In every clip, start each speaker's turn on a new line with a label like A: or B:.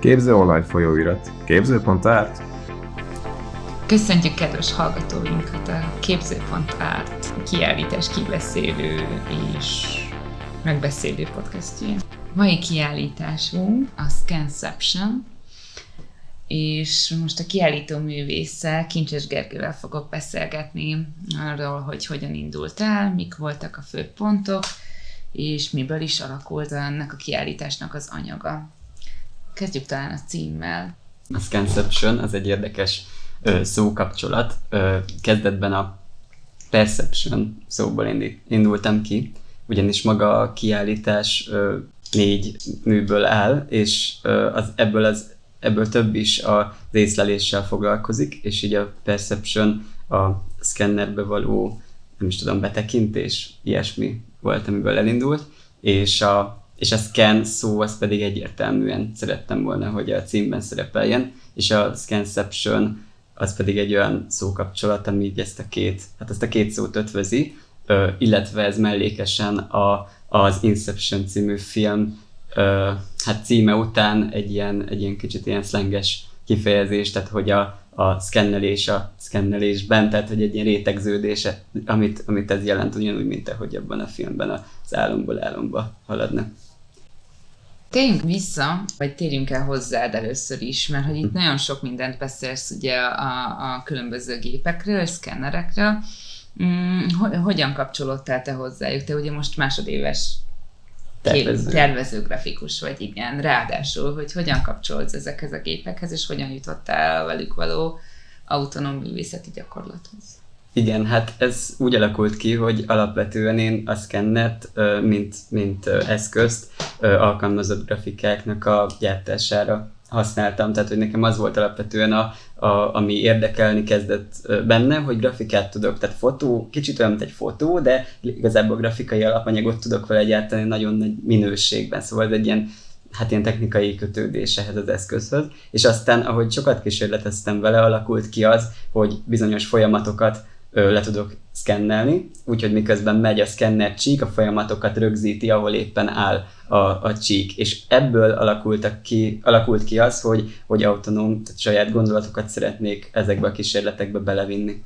A: Képző online folyóirat. Képző.árt.
B: Köszöntjük kedves hallgatóinkat a Képző.árt kiállítás kibeszélő és megbeszélő podcastjén. Mai kiállításunk a Scanception, és most a kiállító művésszel, Kincses Gergővel fogok beszélgetni arról, hogy hogyan indult el, mik voltak a fő pontok, és miből is alakult ennek a kiállításnak az anyaga. Kezdjük talán a címmel.
C: A Scanception az egy érdekes ö, szókapcsolat. Ö, kezdetben a Perception szóból indultam ki, ugyanis maga a kiállítás ö, négy műből áll, és ö, az, ebből, az, ebből több is az észleléssel foglalkozik, és így a Perception a szkennerbe való, nem is tudom, betekintés, ilyesmi volt, amiből elindult, és a, és a scan szó az pedig egyértelműen szerettem volna, hogy a címben szerepeljen, és a scanception az pedig egy olyan szókapcsolat, ami így ezt a két, hát ezt a két szót ötvözi, illetve ez mellékesen a, az Inception című film hát címe után egy ilyen, egy ilyen kicsit ilyen szlenges kifejezés, tehát hogy a, a szkennelés a szkennelésben, tehát hogy egy ilyen rétegződés, amit, amit ez jelent, ugyanúgy, mint ahogy abban a filmben az álomból álomba haladnak.
B: Térjünk vissza, vagy térjünk el hozzád először is, mert hogy itt nagyon sok mindent beszélsz ugye a, a különböző gépekről, szkennerekről. Mm, hogyan kapcsolódtál te hozzájuk? Te ugye most másodéves tervező. tervező grafikus vagy, igen. Ráadásul, hogy hogyan kapcsolódsz ezekhez a gépekhez, és hogyan jutottál velük való autonóm művészeti gyakorlathoz.
C: Igen, hát ez úgy alakult ki, hogy alapvetően én a szkennert, mint, mint eszközt alkalmazott grafikáknak a gyártására használtam, tehát hogy nekem az volt alapvetően, a, a, ami érdekelni kezdett benne, hogy grafikát tudok, tehát fotó, kicsit olyan, mint egy fotó, de igazából grafikai alapanyagot tudok vele gyártani nagyon nagy minőségben, szóval ez egy ilyen hát ilyen technikai kötődés ehhez az eszközhöz, és aztán, ahogy sokat kísérleteztem vele, alakult ki az, hogy bizonyos folyamatokat le tudok szkennelni, úgyhogy miközben megy a szkenner csík, a folyamatokat rögzíti, ahol éppen áll a, a csík. És ebből alakultak ki, alakult ki az, hogy, hogy autonóm, tehát saját gondolatokat szeretnék ezekbe a kísérletekbe belevinni.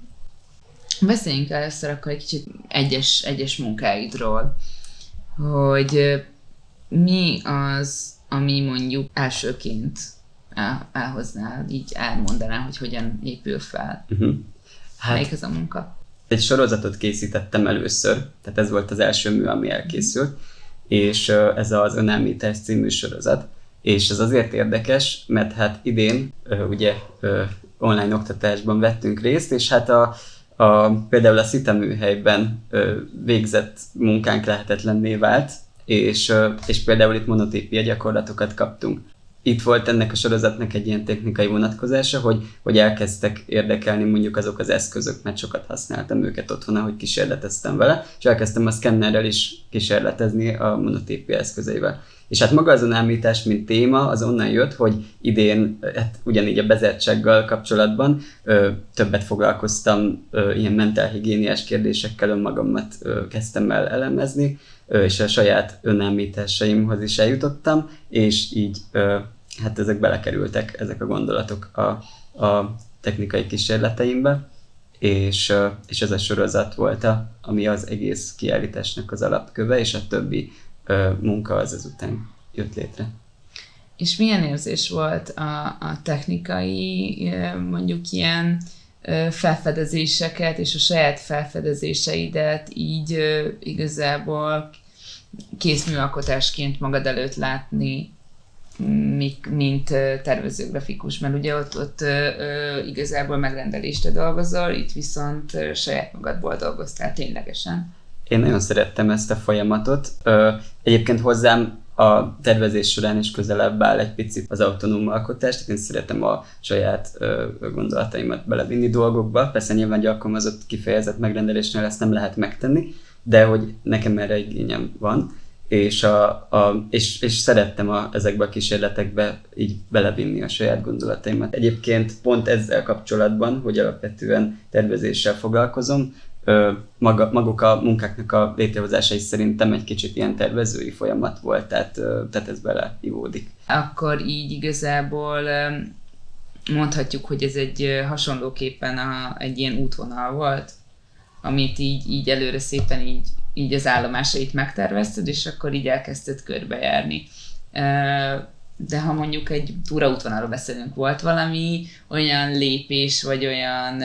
B: Beszéljünk először akkor egy kicsit egyes, egyes munkáidról, hogy mi az, ami mondjuk elsőként el, elhoznál, így elmondaná, hogy hogyan épül fel. Uh-huh. Hát, Melyik az a munka?
C: Egy sorozatot készítettem először, tehát ez volt az első mű, ami elkészült, és ez az Önállítás című sorozat, és ez azért érdekes, mert hát idén ugye online oktatásban vettünk részt, és hát a, a, például a Szita műhelyben végzett munkánk lehetetlenné vált, és, és például itt monotípia gyakorlatokat kaptunk itt volt ennek a sorozatnak egy ilyen technikai vonatkozása, hogy, hogy elkezdtek érdekelni mondjuk azok az eszközök, mert sokat használtam őket otthon, ahogy kísérleteztem vele, és elkezdtem a szkennerrel is kísérletezni a monotípia eszközeivel. És hát maga az önállítás, mint téma, az onnan jött, hogy idén, hát ugyanígy a bezertséggel kapcsolatban ö, többet foglalkoztam ö, ilyen mentálhigiéniás kérdésekkel, önmagamat ö, kezdtem el elemezni, és a saját önállításaimhoz is eljutottam, és így hát ezek belekerültek, ezek a gondolatok a, a technikai kísérleteimbe, és, és ez a sorozat volt, a, ami az egész kiállításnak az alapköve, és a többi munka az ezután jött létre.
B: És milyen érzés volt a, a technikai, mondjuk ilyen felfedezéseket és a saját felfedezéseidet így igazából készműalkotásként magad előtt látni, mint tervezőgrafikus, mert ugye ott, ott igazából megrendelésre dolgozol, itt viszont saját magadból dolgoztál ténylegesen.
C: Én nagyon szerettem ezt a folyamatot. Egyébként hozzám a tervezés során is közelebb áll egy picit az autonóm alkotás, tehát én szeretem a saját gondolataimat belevinni dolgokba. Persze nyilván egy alkalmazott kifejezett megrendelésnél ezt nem lehet megtenni, de hogy nekem erre igényem van, és, a, a, és, és szerettem a, ezekbe a kísérletekbe így belevinni a saját gondolataimat. Egyébként pont ezzel kapcsolatban, hogy alapvetően tervezéssel foglalkozom, maga, maguk a munkáknak a létrehozása is szerintem egy kicsit ilyen tervezői folyamat volt, tehát, tehát ez beleivódik.
B: Akkor így igazából mondhatjuk, hogy ez egy hasonlóképpen a, egy ilyen útvonal volt, amit így, így előre szépen így, így az állomásait megtervezted, és akkor így elkezdted körbejárni. De ha mondjuk egy túraútvonalról beszélünk, volt valami olyan lépés, vagy olyan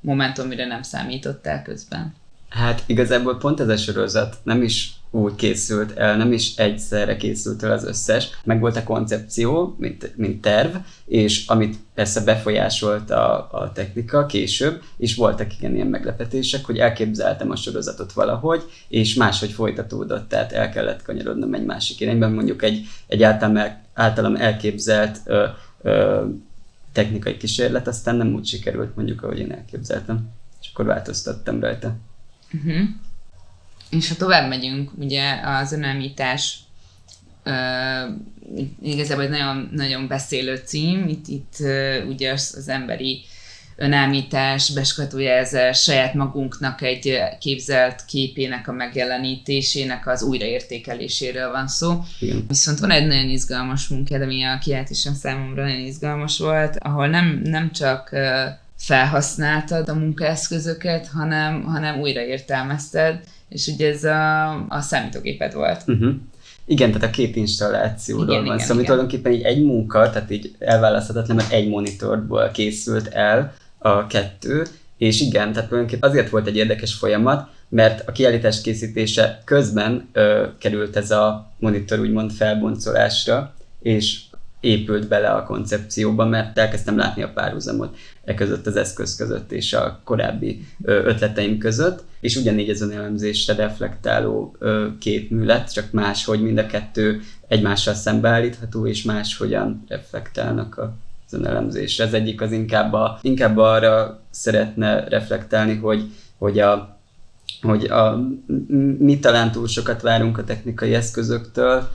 B: momentum, mire nem számítottál közben?
C: Hát igazából pont ez a sorozat nem is úgy készült el, nem is egyszerre készült el az összes. Meg volt a koncepció, mint, mint terv, és amit persze befolyásolt a, a technika később, és voltak igen ilyen meglepetések, hogy elképzeltem a sorozatot valahogy, és máshogy folytatódott, tehát el kellett kanyarodnom egy másik irányban, mondjuk egy, egy általam, el, általam elképzelt ö, ö, technikai kísérlet, aztán nem úgy sikerült mondjuk, ahogy én elképzeltem, és akkor változtattam rajta.
B: Uh-huh. És ha tovább megyünk, ugye az önállítás uh, igazából egy nagyon, nagyon beszélő cím, itt, itt uh, ugye az, az emberi önállítás beskatujázás, saját magunknak egy képzelt képének a megjelenítésének az újraértékeléséről van szó.
C: Igen.
B: Viszont van egy nagyon izgalmas munkád, ami a kiáltásom számomra nagyon izgalmas volt, ahol nem, nem csak uh, felhasználtad a munkaeszközöket, hanem, hanem újraértelmezted, és ugye ez a, a számítógéped volt.
C: Uh-huh. Igen, tehát a két installációról
B: Igen,
C: van szó, szóval, ami tulajdonképpen így egy munka, tehát így elválaszthatatlan, mert egy monitorból készült el a kettő, és igen, tehát tulajdonképpen azért volt egy érdekes folyamat, mert a kiállítás készítése közben ö, került ez a monitor úgymond felboncolásra, és épült bele a koncepcióba, mert elkezdtem látni a párhuzamot e között az eszköz között és a korábbi ötleteim között, és ugyanígy ez a elemzésre reflektáló ö, két mű lett, csak más, hogy mind a kettő egymással szembeállítható, és más hogyan reflektálnak a önelemzésre. Ez egyik az inkább, a, inkább arra szeretne reflektálni, hogy, hogy a, hogy a, mi talán túl sokat várunk a technikai eszközöktől,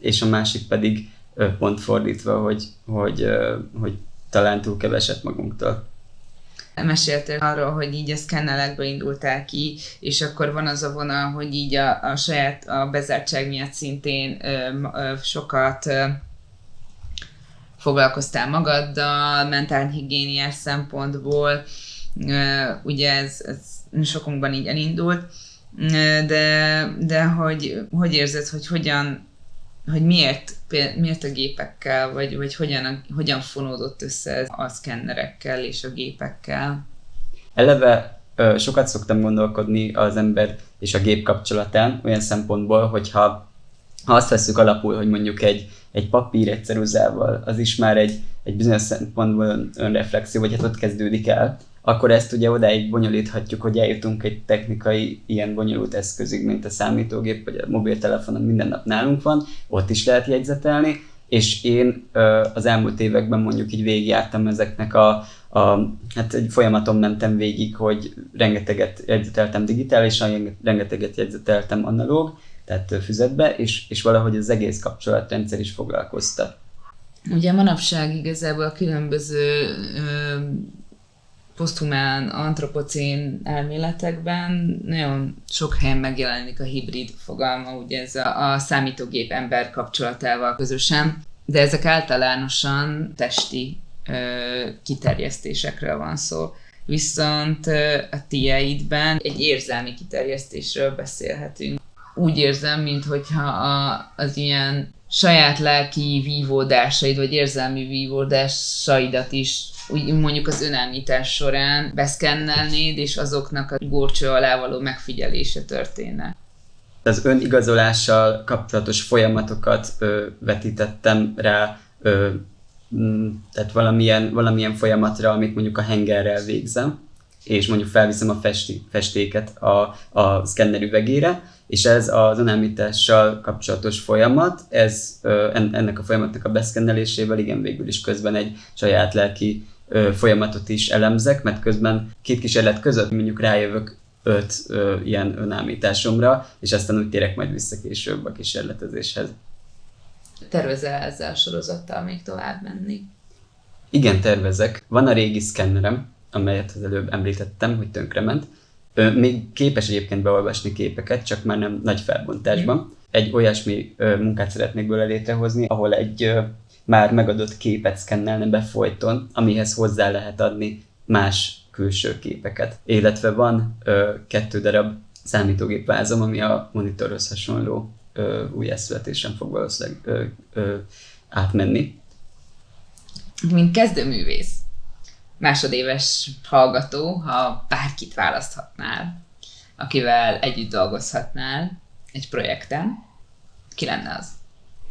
C: és a másik pedig pont fordítva, hogy, hogy, hogy talán túl keveset magunktól.
B: Meséltél arról, hogy így a szkennelekből indultál ki, és akkor van az a vonal, hogy így a, a saját a bezártság miatt szintén ö, ö, sokat ö, foglalkoztál magaddal, mentálhigiéniás szempontból, ö, ugye ez, ez sokunkban így elindult, de, de hogy, hogy érzed, hogy hogyan, hogy miért, miért a gépekkel, vagy, vagy hogyan, hogyan fonódott össze ez a szkennerekkel és a gépekkel?
C: Eleve sokat szoktam gondolkodni az ember és a gép kapcsolatán, olyan szempontból, hogyha ha azt veszük alapul, hogy mondjuk egy, egy papír egy az is már egy, egy bizonyos szempontból önreflexió, vagy hát ott kezdődik el, akkor ezt ugye odáig bonyolíthatjuk, hogy eljutunk egy technikai ilyen bonyolult eszközig, mint a számítógép, vagy a mobiltelefon, ami minden nap nálunk van, ott is lehet jegyzetelni, és én az elmúlt években mondjuk így végigjártam ezeknek a, a, hát egy folyamaton mentem végig, hogy rengeteget jegyzeteltem digitálisan, rengeteget jegyzeteltem analóg, tehát füzetbe, és, és valahogy az egész kapcsolatrendszer is foglalkoztat.
B: Ugye manapság igazából a különböző ö, poszthumán, antropocén elméletekben nagyon sok helyen megjelenik a hibrid fogalma, ugye ez a, a számítógép ember kapcsolatával közösen, de ezek általánosan testi ö, kiterjesztésekről van szó. Viszont ö, a tieidben egy érzelmi kiterjesztésről beszélhetünk. Úgy érzem, mintha az ilyen saját lelki vívódásaid, vagy érzelmi vívódásaidat is úgy mondjuk az önállítás során beszkennelnéd, és azoknak a górcső alá való megfigyelése történne.
C: Az önigazolással kapcsolatos folyamatokat ö, vetítettem rá, ö, tehát valamilyen, valamilyen folyamatra, amit mondjuk a hengerrel végzem, és mondjuk felviszem a festi, festéket a, a szkenner üvegére, és ez az önállítással kapcsolatos folyamat, ez ennek a folyamatnak a beszkennelésével igen végül is közben egy saját lelki folyamatot is elemzek, mert közben két kísérlet között mondjuk rájövök öt ö, ilyen önállításomra, és aztán úgy térek majd vissza később a kísérletezéshez.
B: Tervezel ezzel a sorozattal még tovább menni?
C: Igen, tervezek. Van a régi szkennerem, amelyet az előbb említettem, hogy tönkrement. Még képes egyébként beolvasni képeket, csak már nem nagy felbontásban. Egy olyasmi munkát szeretnék bőle létrehozni, ahol egy már megadott képet szkennelne be folyton, amihez hozzá lehet adni más külső képeket. Illetve van ö, kettő darab számítógép vázom, ami a monitorhoz hasonló ö, újjászületésen fog valószínűleg ö, ö, átmenni.
B: Mint kezdőművész, másodéves hallgató, ha bárkit választhatnál, akivel együtt dolgozhatnál egy projekten, ki lenne az?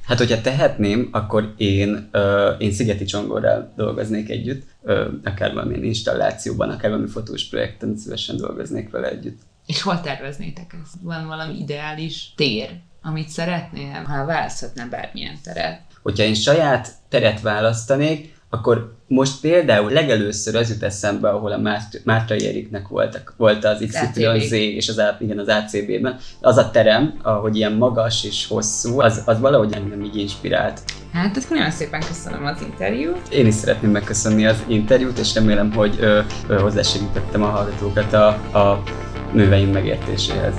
C: Hát, hogyha tehetném, akkor én, uh, én Szigeti Csongorral dolgoznék együtt, uh, akár valamilyen installációban, akár valami fotós projekten szívesen dolgoznék vele együtt.
B: És hol terveznétek ezt? Van valami ideális tér, amit szeretnél, ha választhatnál bármilyen teret?
C: Hogyha én saját teret választanék, akkor most például legelőször az jut eszembe, ahol a Márta Ériknek voltak, volt az XYZ és az, igen, az ACB-ben, az a terem, ahogy ilyen magas és hosszú, az, az valahogy engem így inspirált.
B: Hát, ezt nagyon szépen köszönöm az interjút.
C: Én is szeretném megköszönni az interjút, és remélem, hogy ö, ö, hozzásegítettem a hallgatókat a, a műveim megértéséhez.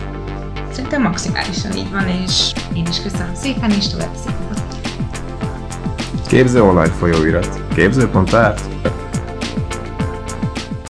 B: Szerintem maximálisan így van, és én is köszönöm szépen, és tovább szépen.
A: Képző online folyóirat. Képző.art